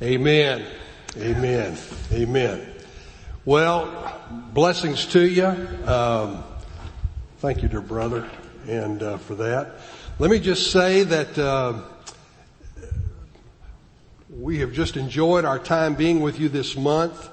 Amen. Amen. Amen. Well, blessings to you. Um, thank you, dear brother, and uh, for that. Let me just say that uh, we have just enjoyed our time being with you this month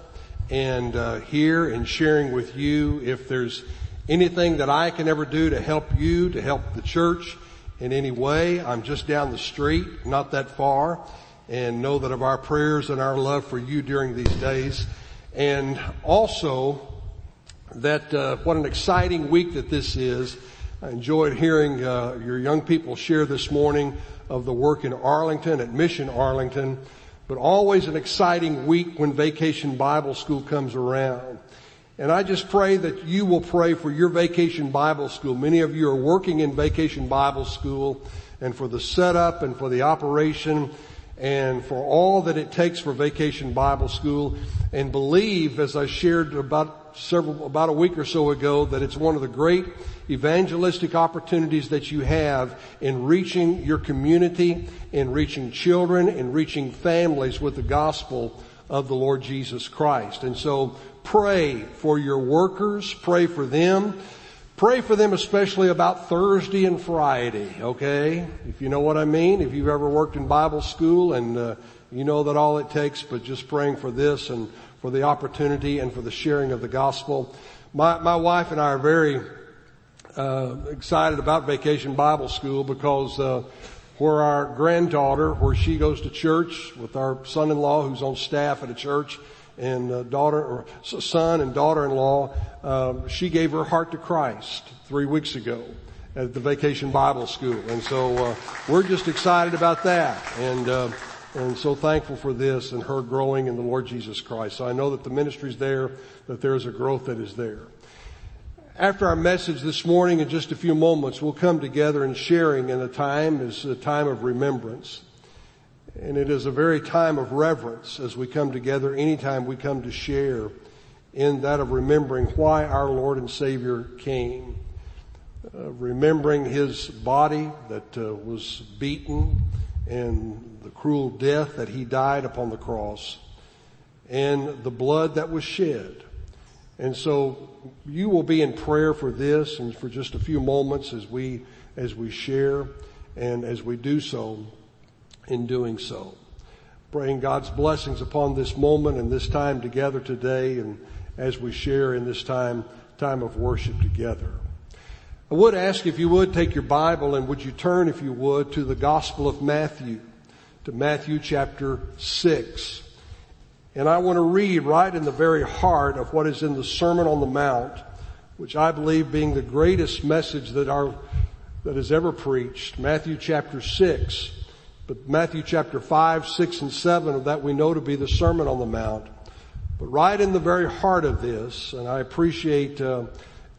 and uh, here and sharing with you. If there's anything that I can ever do to help you, to help the church in any way, I'm just down the street, not that far, and know that of our prayers and our love for you during these days. And also that uh, what an exciting week that this is. I enjoyed hearing uh, your young people share this morning of the work in Arlington at Mission Arlington, but always an exciting week when Vacation Bible School comes around. And I just pray that you will pray for your Vacation Bible School. Many of you are working in Vacation Bible School and for the setup and for the operation and for all that it takes for Vacation Bible School and believe, as I shared about several, about a week or so ago, that it's one of the great evangelistic opportunities that you have in reaching your community, in reaching children, in reaching families with the gospel of the Lord Jesus Christ. And so pray for your workers, pray for them, pray for them especially about Thursday and Friday, okay? If you know what I mean, if you've ever worked in Bible school and uh, you know that all it takes, but just praying for this and for the opportunity and for the sharing of the gospel. My, my wife and I are very uh, excited about Vacation Bible School because uh, where our granddaughter, where she goes to church with our son-in-law who's on staff at a church, and uh, daughter or son and daughter-in-law, um, she gave her heart to Christ three weeks ago at the Vacation Bible School, and so uh, we're just excited about that, and uh, and so thankful for this and her growing in the Lord Jesus Christ. So I know that the ministry's there, that there's a growth that is there. After our message this morning, in just a few moments, we'll come together and sharing in a time is a time of remembrance. And it is a very time of reverence as we come together anytime we come to share in that of remembering why our Lord and Savior came. Uh, remembering His body that uh, was beaten and the cruel death that He died upon the cross and the blood that was shed and so you will be in prayer for this and for just a few moments as we, as we share and as we do so in doing so. Praying God's blessings upon this moment and this time together today and as we share in this time, time of worship together. I would ask if you would take your Bible and would you turn if you would to the Gospel of Matthew, to Matthew chapter 6. And I want to read right in the very heart of what is in the Sermon on the Mount, which I believe being the greatest message that our, that is ever preached. Matthew chapter 6. But Matthew chapter 5, 6, and 7 of that we know to be the Sermon on the Mount. But right in the very heart of this, and I appreciate uh,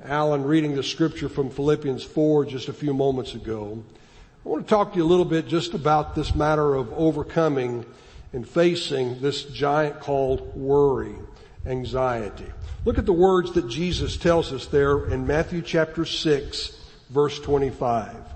Alan reading the scripture from Philippians 4 just a few moments ago. I want to talk to you a little bit just about this matter of overcoming and facing this giant called worry, anxiety. Look at the words that Jesus tells us there in Matthew chapter 6 verse 25.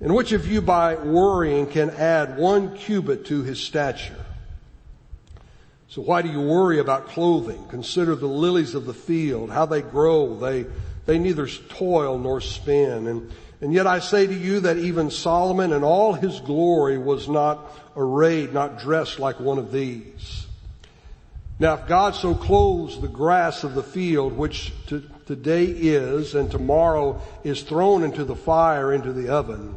And which of you by worrying can add one cubit to his stature? So why do you worry about clothing? Consider the lilies of the field, how they grow. They, they neither toil nor spin. And and yet I say to you that even Solomon in all his glory was not arrayed, not dressed like one of these. Now if God so clothes the grass of the field, which to, today is and tomorrow is thrown into the fire, into the oven,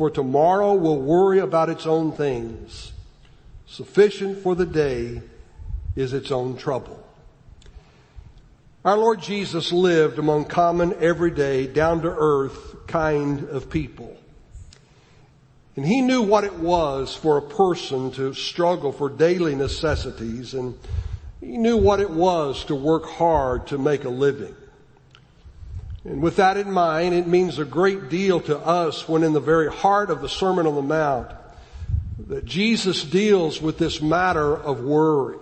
for tomorrow will worry about its own things. Sufficient for the day is its own trouble. Our Lord Jesus lived among common, everyday, down to earth kind of people. And he knew what it was for a person to struggle for daily necessities and he knew what it was to work hard to make a living. And with that in mind, it means a great deal to us when in the very heart of the Sermon on the Mount that Jesus deals with this matter of worry.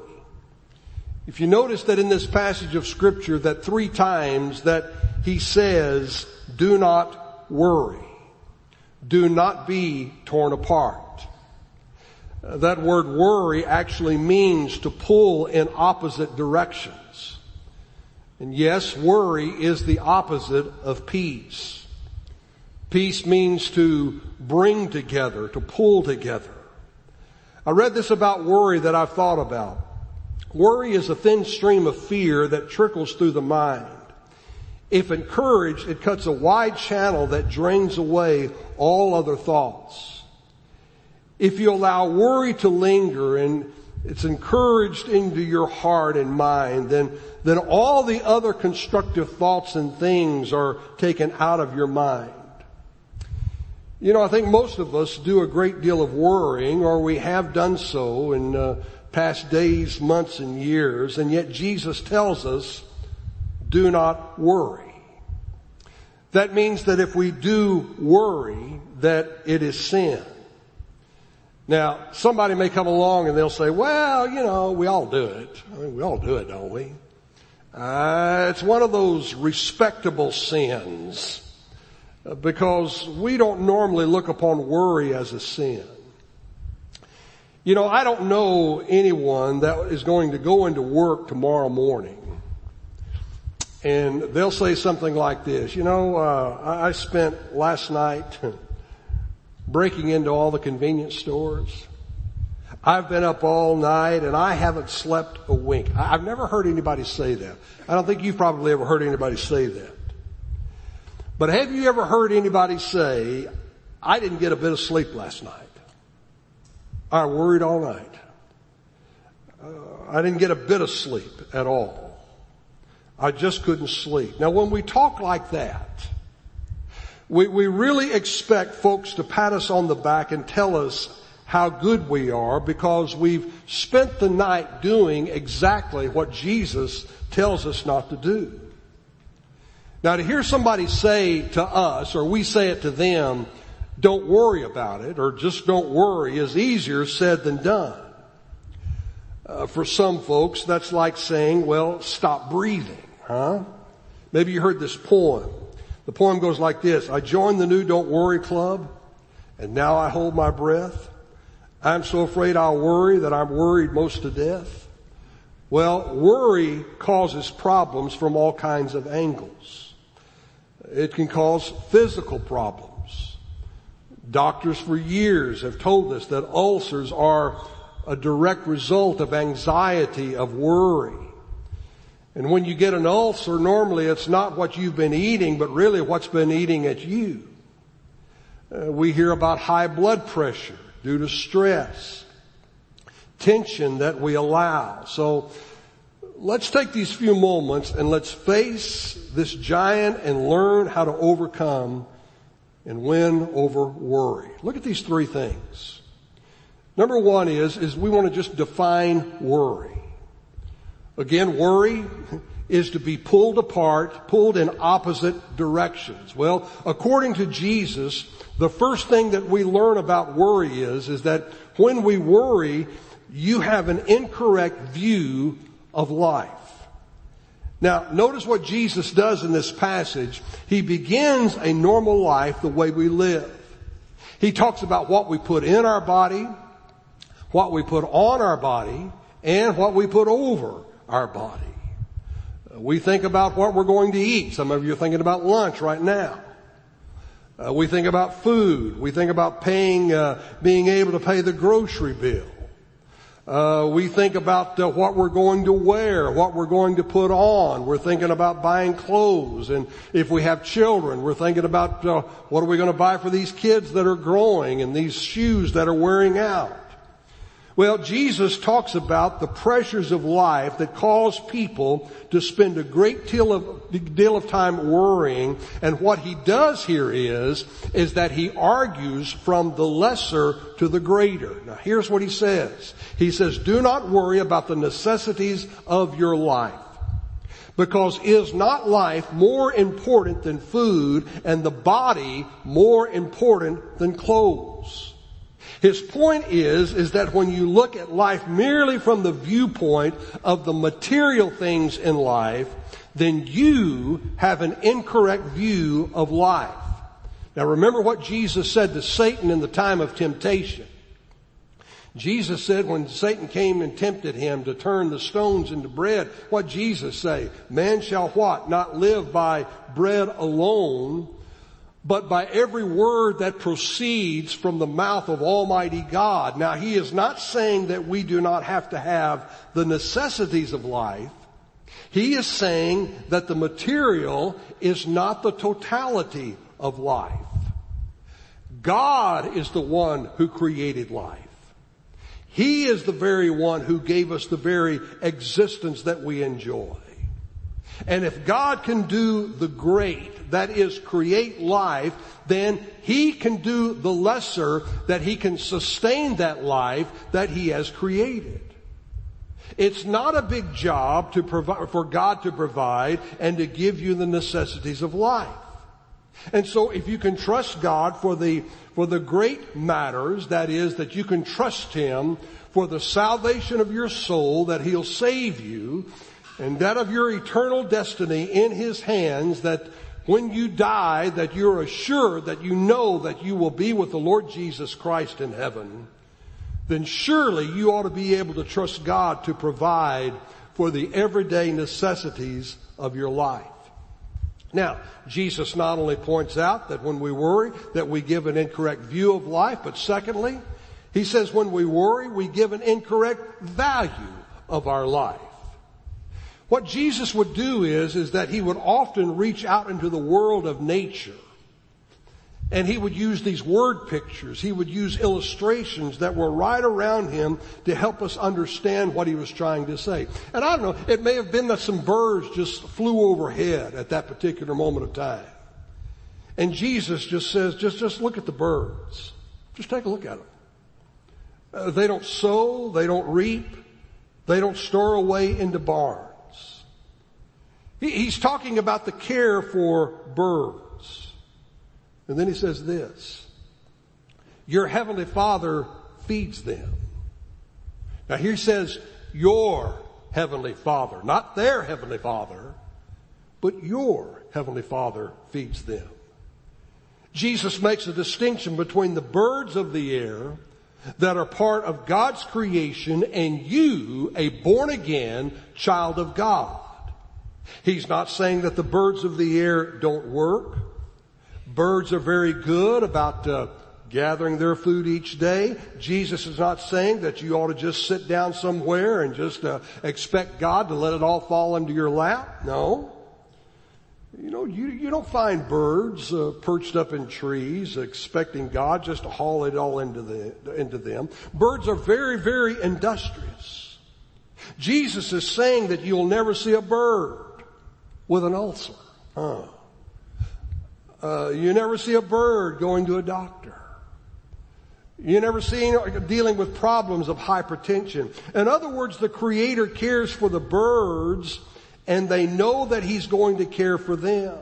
If you notice that in this passage of scripture that three times that he says, do not worry. Do not be torn apart. That word worry actually means to pull in opposite directions. And yes, worry is the opposite of peace. Peace means to bring together, to pull together. I read this about worry that I've thought about. Worry is a thin stream of fear that trickles through the mind. If encouraged, it cuts a wide channel that drains away all other thoughts. If you allow worry to linger and it's encouraged into your heart and mind, then, then all the other constructive thoughts and things are taken out of your mind. You know, I think most of us do a great deal of worrying, or we have done so in uh, past days, months, and years, and yet Jesus tells us, do not worry. That means that if we do worry, that it is sin. Now, somebody may come along and they'll say, well, you know, we all do it. I mean, we all do it, don't we? Uh, it's one of those respectable sins uh, because we don't normally look upon worry as a sin. You know, I don't know anyone that is going to go into work tomorrow morning and they'll say something like this, you know, uh, I spent last night breaking into all the convenience stores. I've been up all night and I haven't slept a wink. I've never heard anybody say that. I don't think you've probably ever heard anybody say that. But have you ever heard anybody say, I didn't get a bit of sleep last night. I worried all night. Uh, I didn't get a bit of sleep at all. I just couldn't sleep. Now when we talk like that, we, we really expect folks to pat us on the back and tell us how good we are because we've spent the night doing exactly what Jesus tells us not to do. Now to hear somebody say to us, or we say it to them, don't worry about it, or just don't worry is easier said than done. Uh, for some folks, that's like saying, well, stop breathing. Huh? Maybe you heard this poem. The poem goes like this. I joined the new Don't Worry Club and now I hold my breath. I'm so afraid I'll worry that I'm worried most to death. Well, worry causes problems from all kinds of angles. It can cause physical problems. Doctors for years have told us that ulcers are a direct result of anxiety, of worry. And when you get an ulcer, normally it's not what you've been eating, but really what's been eating at you. Uh, we hear about high blood pressure due to stress, tension that we allow. So let's take these few moments and let's face this giant and learn how to overcome and win over worry. Look at these three things. Number one is, is we want to just define worry. Again, worry is to be pulled apart, pulled in opposite directions. Well, according to Jesus, the first thing that we learn about worry is, is that when we worry, you have an incorrect view of life. Now, notice what Jesus does in this passage. He begins a normal life the way we live. He talks about what we put in our body, what we put on our body, and what we put over our body. We think about what we're going to eat. Some of you are thinking about lunch right now. Uh, we think about food. We think about paying, uh, being able to pay the grocery bill. Uh, we think about uh, what we're going to wear, what we're going to put on. We're thinking about buying clothes, and if we have children, we're thinking about uh, what are we going to buy for these kids that are growing and these shoes that are wearing out. Well, Jesus talks about the pressures of life that cause people to spend a great deal of, deal of time worrying. And what he does here is, is that he argues from the lesser to the greater. Now here's what he says. He says, do not worry about the necessities of your life. Because is not life more important than food and the body more important than clothes? His point is, is that when you look at life merely from the viewpoint of the material things in life, then you have an incorrect view of life. Now remember what Jesus said to Satan in the time of temptation. Jesus said when Satan came and tempted him to turn the stones into bread, what Jesus say? Man shall what? Not live by bread alone, but by every word that proceeds from the mouth of Almighty God. Now he is not saying that we do not have to have the necessities of life. He is saying that the material is not the totality of life. God is the one who created life. He is the very one who gave us the very existence that we enjoy. And if God can do the great, that is create life, then He can do the lesser, that He can sustain that life that He has created. It's not a big job to provide, for God to provide and to give you the necessities of life. And so if you can trust God for the, for the great matters, that is that you can trust Him for the salvation of your soul, that He'll save you, and that of your eternal destiny in His hands that when you die that you're assured that you know that you will be with the Lord Jesus Christ in heaven, then surely you ought to be able to trust God to provide for the everyday necessities of your life. Now, Jesus not only points out that when we worry that we give an incorrect view of life, but secondly, he says when we worry we give an incorrect value of our life. What Jesus would do is, is that he would often reach out into the world of nature. And he would use these word pictures. He would use illustrations that were right around him to help us understand what he was trying to say. And I don't know, it may have been that some birds just flew overhead at that particular moment of time. And Jesus just says, just, just look at the birds. Just take a look at them. Uh, they don't sow, they don't reap, they don't store away into barns. He's talking about the care for birds. And then he says this, your heavenly father feeds them. Now here he says, your heavenly father, not their heavenly father, but your heavenly father feeds them. Jesus makes a distinction between the birds of the air that are part of God's creation and you, a born again child of God. He's not saying that the birds of the air don't work. Birds are very good about uh, gathering their food each day. Jesus is not saying that you ought to just sit down somewhere and just uh, expect God to let it all fall into your lap. No. You know, you, you don't find birds uh, perched up in trees expecting God just to haul it all into, the, into them. Birds are very, very industrious. Jesus is saying that you'll never see a bird with an ulcer. Huh. Uh, you never see a bird going to a doctor. You never see dealing with problems of hypertension. In other words, the Creator cares for the birds and they know that He's going to care for them.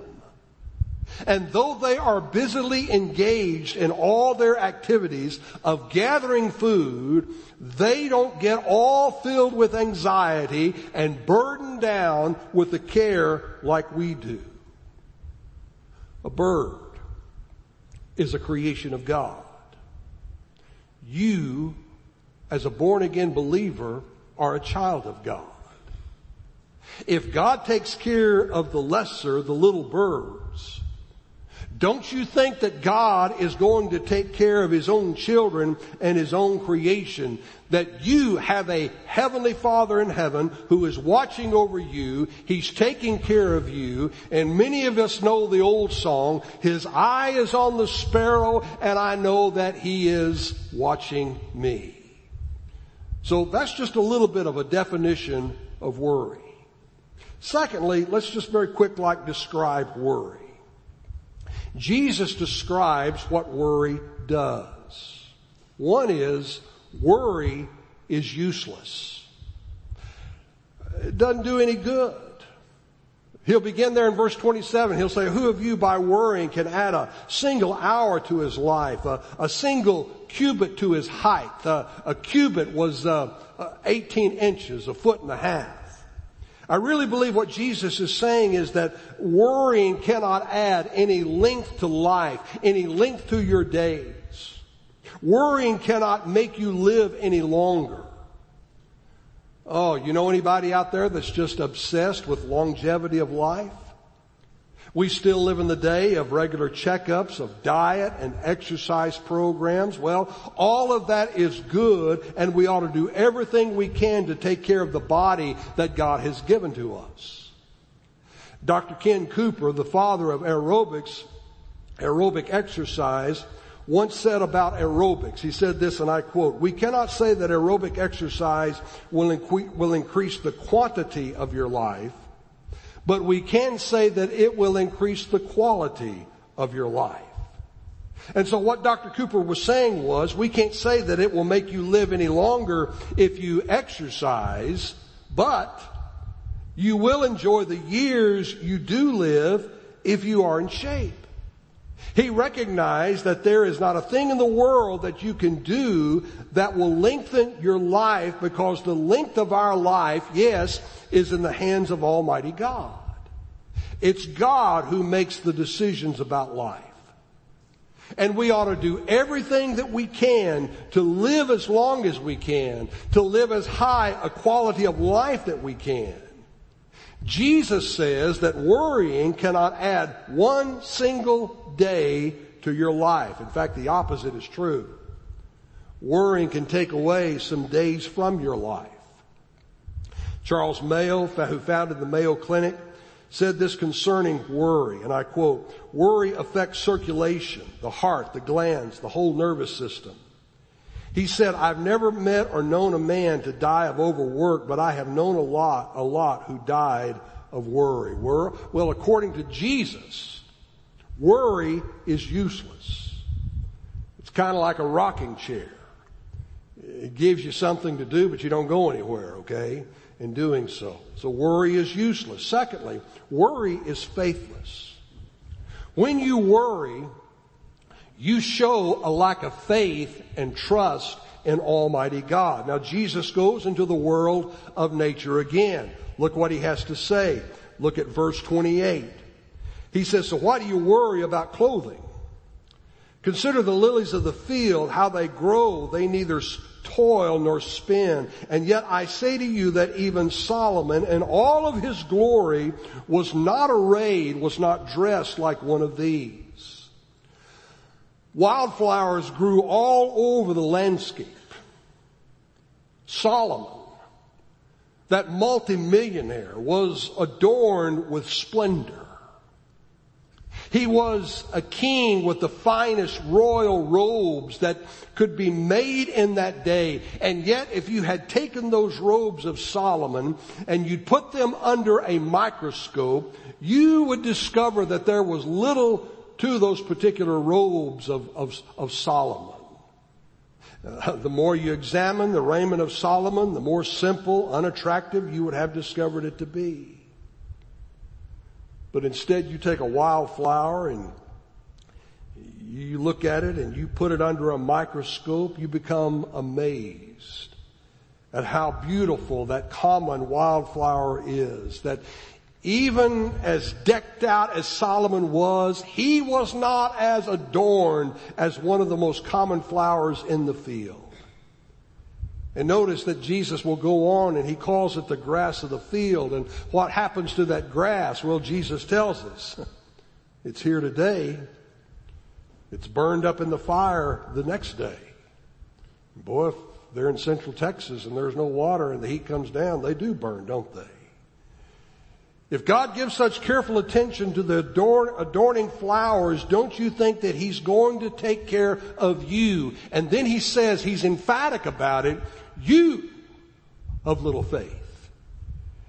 And though they are busily engaged in all their activities of gathering food, they don't get all filled with anxiety and burdened down with the care like we do. A bird is a creation of God. You, as a born again believer, are a child of God. If God takes care of the lesser, the little birds, Don't you think that God is going to take care of His own children and His own creation? That you have a Heavenly Father in heaven who is watching over you. He's taking care of you. And many of us know the old song, His eye is on the sparrow and I know that He is watching me. So that's just a little bit of a definition of worry. Secondly, let's just very quick like describe worry. Jesus describes what worry does. One is worry is useless. It doesn't do any good. He'll begin there in verse 27. He'll say, who of you by worrying can add a single hour to his life, a, a single cubit to his height? Uh, a cubit was uh, 18 inches, a foot and a half. I really believe what Jesus is saying is that worrying cannot add any length to life, any length to your days. Worrying cannot make you live any longer. Oh, you know anybody out there that's just obsessed with longevity of life? We still live in the day of regular checkups, of diet and exercise programs. Well, all of that is good and we ought to do everything we can to take care of the body that God has given to us. Dr. Ken Cooper, the father of aerobics, aerobic exercise, once said about aerobics, he said this and I quote, we cannot say that aerobic exercise will, will increase the quantity of your life, but we can say that it will increase the quality of your life. And so what Dr. Cooper was saying was, we can't say that it will make you live any longer if you exercise, but you will enjoy the years you do live if you are in shape. He recognized that there is not a thing in the world that you can do that will lengthen your life because the length of our life, yes, is in the hands of Almighty God. It's God who makes the decisions about life. And we ought to do everything that we can to live as long as we can, to live as high a quality of life that we can. Jesus says that worrying cannot add one single day to your life. In fact, the opposite is true. Worrying can take away some days from your life. Charles Mayo, who founded the Mayo Clinic, said this concerning worry, and I quote, worry affects circulation, the heart, the glands, the whole nervous system. He said, I've never met or known a man to die of overwork, but I have known a lot, a lot who died of worry. Well, according to Jesus, worry is useless. It's kind of like a rocking chair. It gives you something to do, but you don't go anywhere, okay? In doing so. So worry is useless. Secondly, worry is faithless. When you worry, you show a lack of faith and trust in Almighty God. Now Jesus goes into the world of nature again. Look what he has to say. Look at verse 28. He says, so why do you worry about clothing? Consider the lilies of the field, how they grow. They neither toil nor spin. And yet I say to you that even Solomon in all of his glory was not arrayed, was not dressed like one of these. Wildflowers grew all over the landscape. Solomon, that multimillionaire, was adorned with splendor. He was a king with the finest royal robes that could be made in that day. And yet, if you had taken those robes of Solomon and you'd put them under a microscope, you would discover that there was little to those particular robes of, of, of Solomon. Uh, the more you examine the raiment of Solomon, the more simple, unattractive you would have discovered it to be. But instead you take a wildflower and you look at it and you put it under a microscope, you become amazed at how beautiful that common wildflower is. That even as decked out as Solomon was, he was not as adorned as one of the most common flowers in the field. And notice that Jesus will go on and he calls it the grass of the field. And what happens to that grass? Well, Jesus tells us it's here today it's burned up in the fire the next day. Boy, if they're in central Texas and there's no water and the heat comes down, they do burn, don't they? If God gives such careful attention to the adorning flowers, don't you think that He's going to take care of you? And then He says, He's emphatic about it, you of little faith.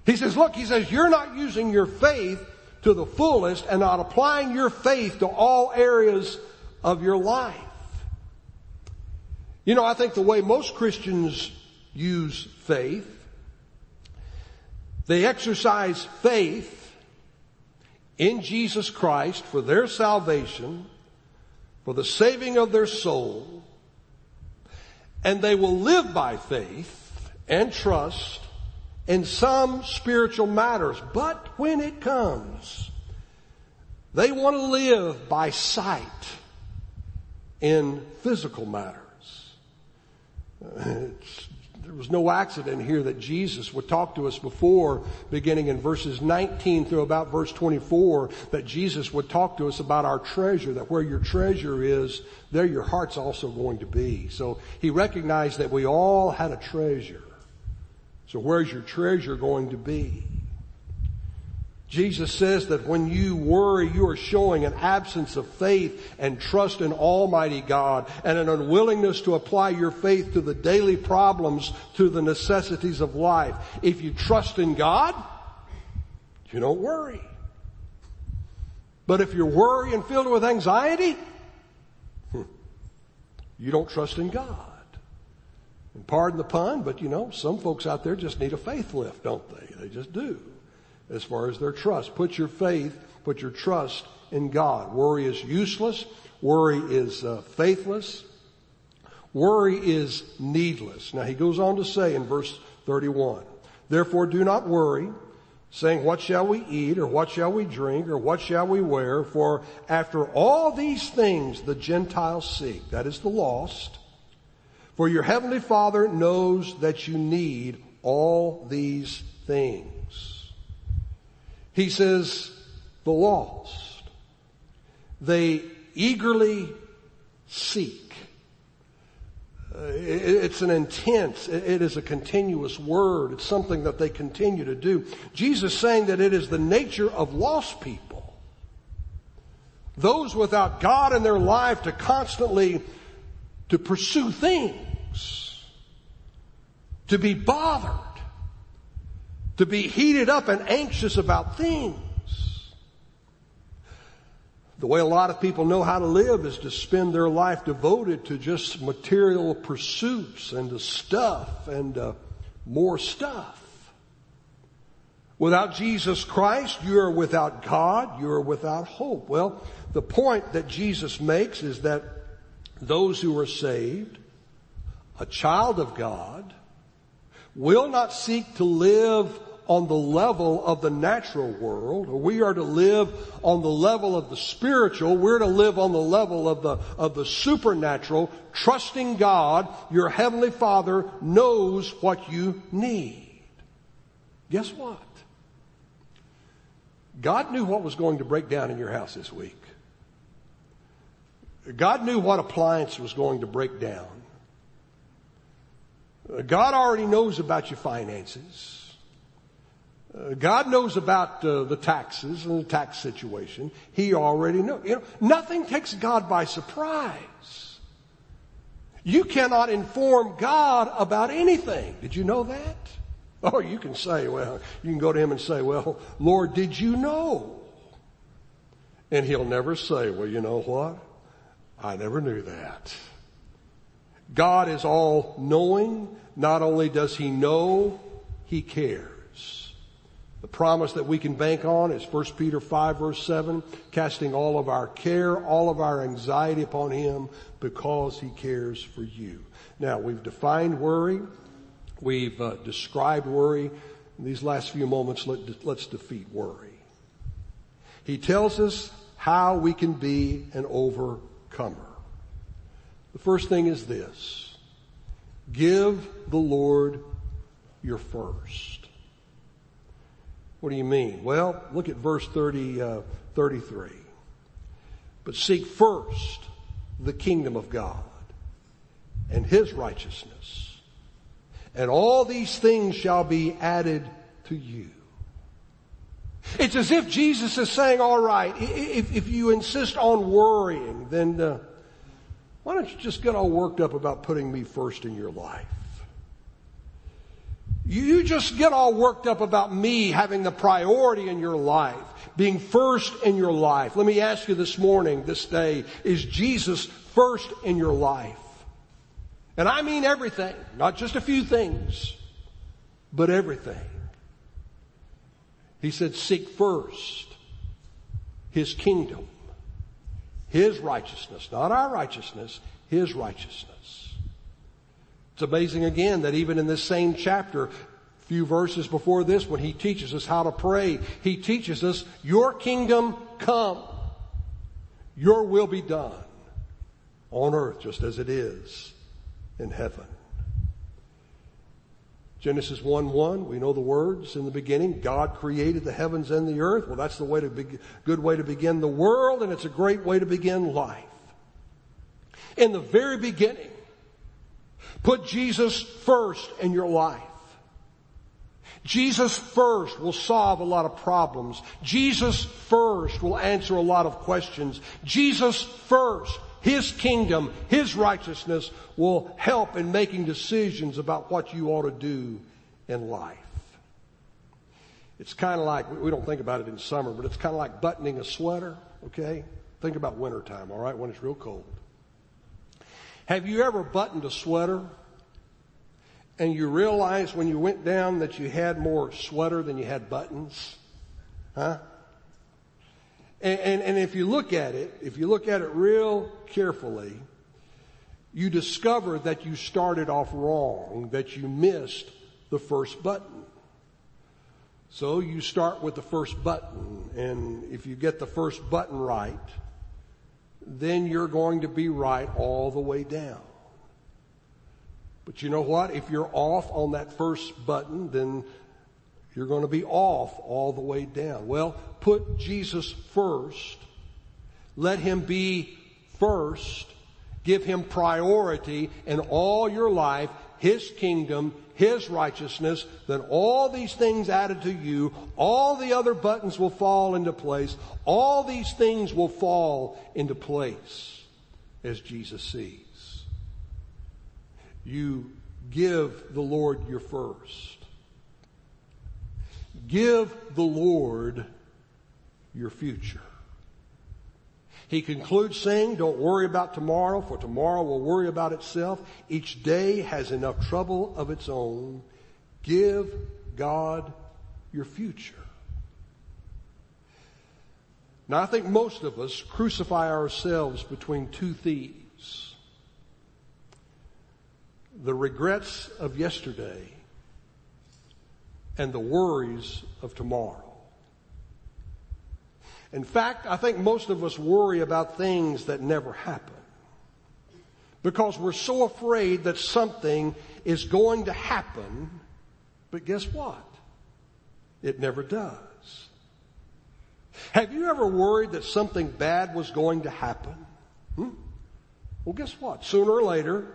He says, look, He says, you're not using your faith to the fullest and not applying your faith to all areas of your life. You know, I think the way most Christians use faith they exercise faith in Jesus Christ for their salvation, for the saving of their soul, and they will live by faith and trust in some spiritual matters. But when it comes, they want to live by sight in physical matters. It's was no accident here that Jesus would talk to us before, beginning in verses 19 through about verse 24, that Jesus would talk to us about our treasure, that where your treasure is, there your heart's also going to be. So he recognized that we all had a treasure. So where's your treasure going to be? Jesus says that when you worry, you are showing an absence of faith and trust in Almighty God and an unwillingness to apply your faith to the daily problems, to the necessities of life. If you trust in God, you don't worry. But if you're worried and filled with anxiety, hmm, you don't trust in God. And pardon the pun, but you know, some folks out there just need a faith lift, don't they? They just do as far as their trust. Put your faith, put your trust in God. Worry is useless. Worry is uh, faithless. Worry is needless. Now he goes on to say in verse 31, therefore do not worry, saying, what shall we eat, or what shall we drink, or what shall we wear? For after all these things the Gentiles seek, that is the lost, for your heavenly Father knows that you need all these things. He says, the lost, they eagerly seek. Uh, it's an intense, it is a continuous word. It's something that they continue to do. Jesus saying that it is the nature of lost people. Those without God in their life to constantly to pursue things, to be bothered, to be heated up and anxious about things. The way a lot of people know how to live is to spend their life devoted to just material pursuits and to stuff and uh, more stuff. Without Jesus Christ, you are without God, you are without hope. Well, the point that Jesus makes is that those who are saved, a child of God, will not seek to live on the level of the natural world. We are to live on the level of the spiritual. We're to live on the level of the, of the supernatural, trusting God. Your heavenly father knows what you need. Guess what? God knew what was going to break down in your house this week. God knew what appliance was going to break down. God already knows about your finances. God knows about uh, the taxes and the tax situation. He already knows. You know, nothing takes God by surprise. You cannot inform God about anything. Did you know that? Oh, you can say, well, you can go to Him and say, well, Lord, did you know? And He'll never say, well, you know what? I never knew that. God is all knowing. Not only does He know, He cares. The promise that we can bank on is 1 Peter 5 verse 7, casting all of our care, all of our anxiety upon Him because He cares for you. Now, we've defined worry. We've uh, described worry. In these last few moments, let, let's defeat worry. He tells us how we can be an overcomer. The first thing is this. Give the Lord your first. What do you mean? Well, look at verse 30, uh, 33. But seek first the kingdom of God and his righteousness. And all these things shall be added to you. It's as if Jesus is saying, all right, if, if you insist on worrying, then uh, why don't you just get all worked up about putting me first in your life? You just get all worked up about me having the priority in your life, being first in your life. Let me ask you this morning, this day, is Jesus first in your life? And I mean everything, not just a few things, but everything. He said, seek first His kingdom, His righteousness, not our righteousness, His righteousness. It's amazing again that even in this same chapter, a few verses before this, when he teaches us how to pray, he teaches us, your kingdom come, your will be done on earth just as it is in heaven. Genesis 1 1, we know the words in the beginning. God created the heavens and the earth. Well, that's the way to be, good way to begin the world, and it's a great way to begin life. In the very beginning, put Jesus first in your life. Jesus first will solve a lot of problems. Jesus first will answer a lot of questions. Jesus first his kingdom, His righteousness will help in making decisions about what you ought to do in life. It's kind of like, we don't think about it in summer, but it's kind of like buttoning a sweater, okay? Think about wintertime, all right, when it's real cold. Have you ever buttoned a sweater and you realized when you went down that you had more sweater than you had buttons? Huh? And, and, and, if you look at it, if you look at it real carefully, you discover that you started off wrong, that you missed the first button. So you start with the first button, and if you get the first button right, then you're going to be right all the way down. But you know what? If you're off on that first button, then you're going to be off all the way down. Well, put Jesus first. Let him be first. Give him priority in all your life, his kingdom, his righteousness, then all these things added to you, all the other buttons will fall into place. All these things will fall into place as Jesus sees. You give the Lord your first. Give the Lord your future. He concludes saying, don't worry about tomorrow, for tomorrow will worry about itself. Each day has enough trouble of its own. Give God your future. Now I think most of us crucify ourselves between two thieves. The regrets of yesterday and the worries of tomorrow. In fact, I think most of us worry about things that never happen because we're so afraid that something is going to happen, but guess what? It never does. Have you ever worried that something bad was going to happen? Hmm? Well, guess what? Sooner or later,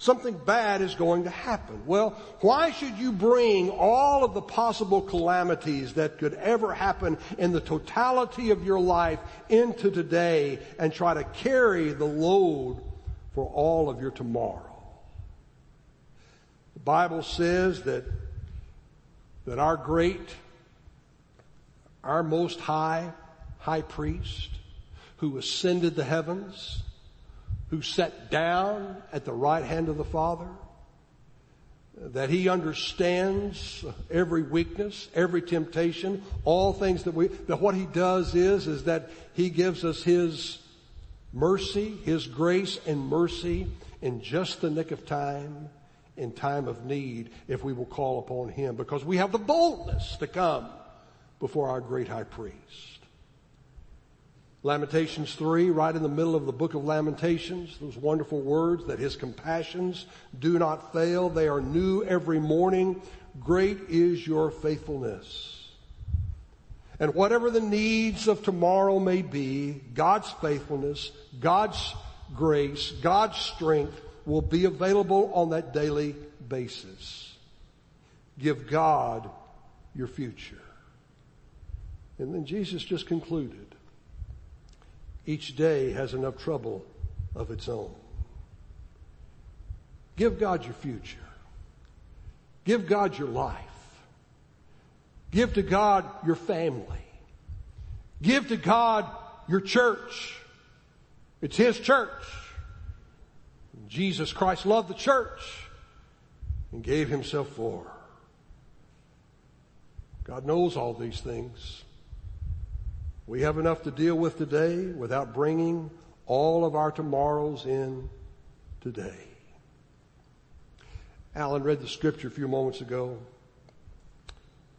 Something bad is going to happen. Well, why should you bring all of the possible calamities that could ever happen in the totality of your life into today and try to carry the load for all of your tomorrow? The Bible says that, that our great, our most high, high priest who ascended the heavens, who sat down at the right hand of the Father, that he understands every weakness, every temptation, all things that we, that what he does is, is that he gives us his mercy, his grace and mercy in just the nick of time, in time of need, if we will call upon him, because we have the boldness to come before our great high priest. Lamentations 3, right in the middle of the book of Lamentations, those wonderful words that his compassions do not fail. They are new every morning. Great is your faithfulness. And whatever the needs of tomorrow may be, God's faithfulness, God's grace, God's strength will be available on that daily basis. Give God your future. And then Jesus just concluded, each day has enough trouble of its own. Give God your future. Give God your life. Give to God your family. Give to God your church. It's His church. Jesus Christ loved the church and gave Himself for her. God knows all these things. We have enough to deal with today without bringing all of our tomorrows in today. Alan read the scripture a few moments ago.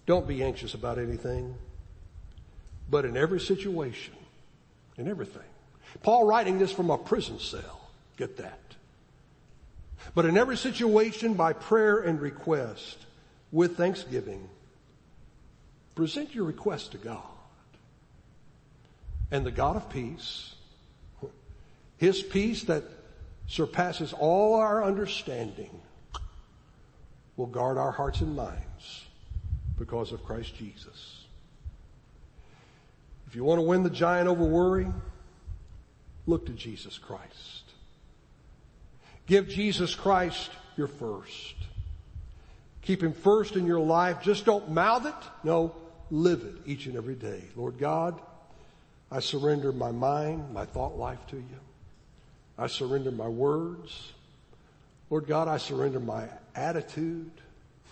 Don't be anxious about anything, but in every situation, in everything. Paul writing this from a prison cell. Get that. But in every situation, by prayer and request, with thanksgiving, present your request to God. And the God of peace, His peace that surpasses all our understanding, will guard our hearts and minds because of Christ Jesus. If you want to win the giant over worry, look to Jesus Christ. Give Jesus Christ your first. Keep Him first in your life. Just don't mouth it. No, live it each and every day. Lord God, I surrender my mind, my thought life to you. I surrender my words. Lord God, I surrender my attitude.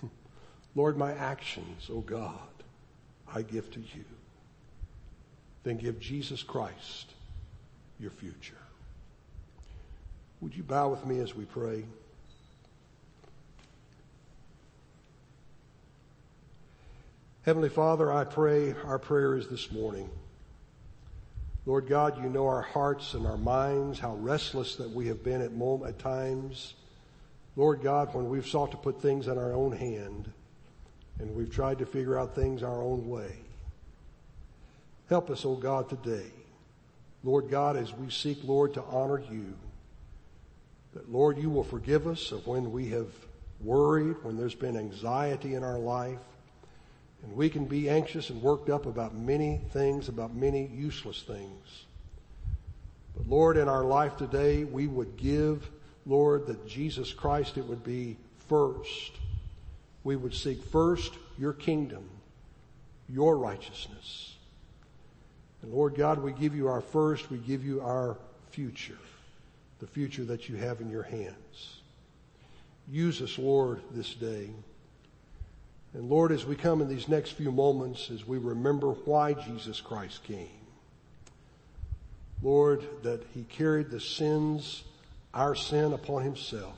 Lord, my actions, oh God, I give to you. Then give Jesus Christ your future. Would you bow with me as we pray? Heavenly Father, I pray our prayer is this morning. Lord God, you know our hearts and our minds, how restless that we have been at, moment, at times. Lord God, when we've sought to put things in our own hand and we've tried to figure out things our own way. Help us, O oh God, today. Lord God, as we seek, Lord, to honor you, that Lord, you will forgive us of when we have worried, when there's been anxiety in our life, and we can be anxious and worked up about many things, about many useless things. But Lord, in our life today, we would give Lord, that Jesus Christ, it would be first. We would seek first your kingdom, your righteousness. And Lord God, we give you our first, we give you our future, the future that you have in your hands. Use us, Lord, this day. And Lord, as we come in these next few moments, as we remember why Jesus Christ came, Lord, that he carried the sins our sin upon himself.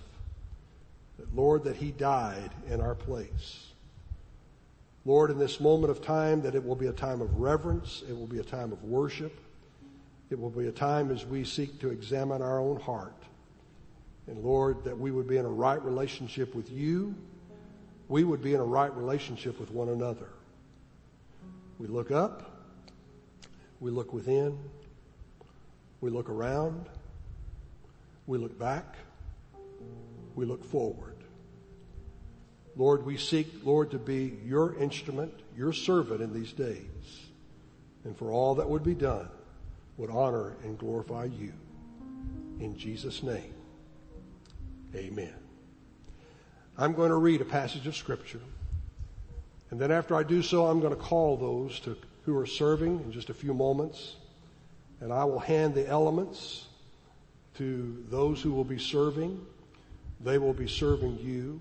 That Lord, that he died in our place. Lord, in this moment of time, that it will be a time of reverence. It will be a time of worship. It will be a time as we seek to examine our own heart. And Lord, that we would be in a right relationship with you. We would be in a right relationship with one another. We look up. We look within. We look around. We look back. We look forward. Lord, we seek, Lord, to be your instrument, your servant in these days. And for all that would be done would honor and glorify you. In Jesus' name, amen. I'm going to read a passage of scripture. And then after I do so, I'm going to call those to, who are serving in just a few moments. And I will hand the elements to those who will be serving. They will be serving you.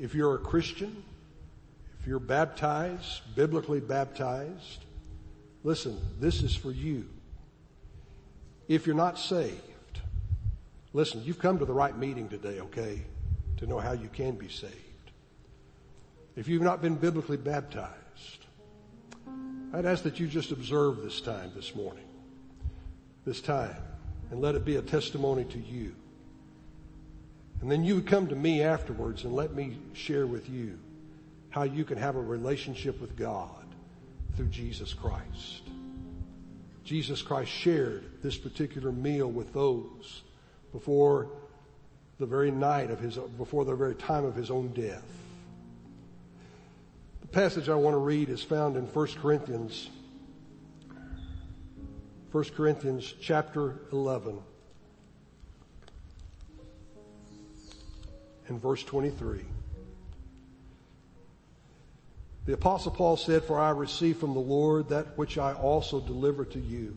If you're a Christian, if you're baptized, biblically baptized, listen, this is for you. If you're not saved, listen, you've come to the right meeting today, okay, to know how you can be saved. If you've not been biblically baptized, I'd ask that you just observe this time this morning, this time and let it be a testimony to you. And then you would come to me afterwards and let me share with you how you can have a relationship with God through Jesus Christ. Jesus Christ shared this particular meal with those before the very night of his, before the very time of his own death. The passage I want to read is found in 1 Corinthians, 1 Corinthians chapter 11 and verse 23. The apostle Paul said, for I received from the Lord that which I also delivered to you.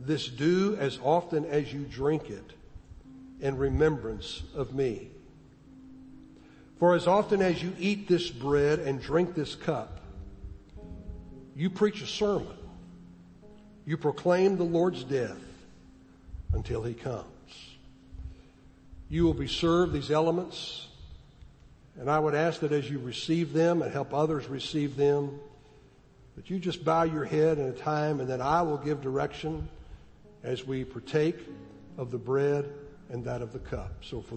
This do as often as you drink it in remembrance of me. For as often as you eat this bread and drink this cup, you preach a sermon. You proclaim the Lord's death until he comes. You will be served these elements, and I would ask that as you receive them and help others receive them, that you just bow your head in a time and then I will give direction as we partake of the bread and that of the cup. So for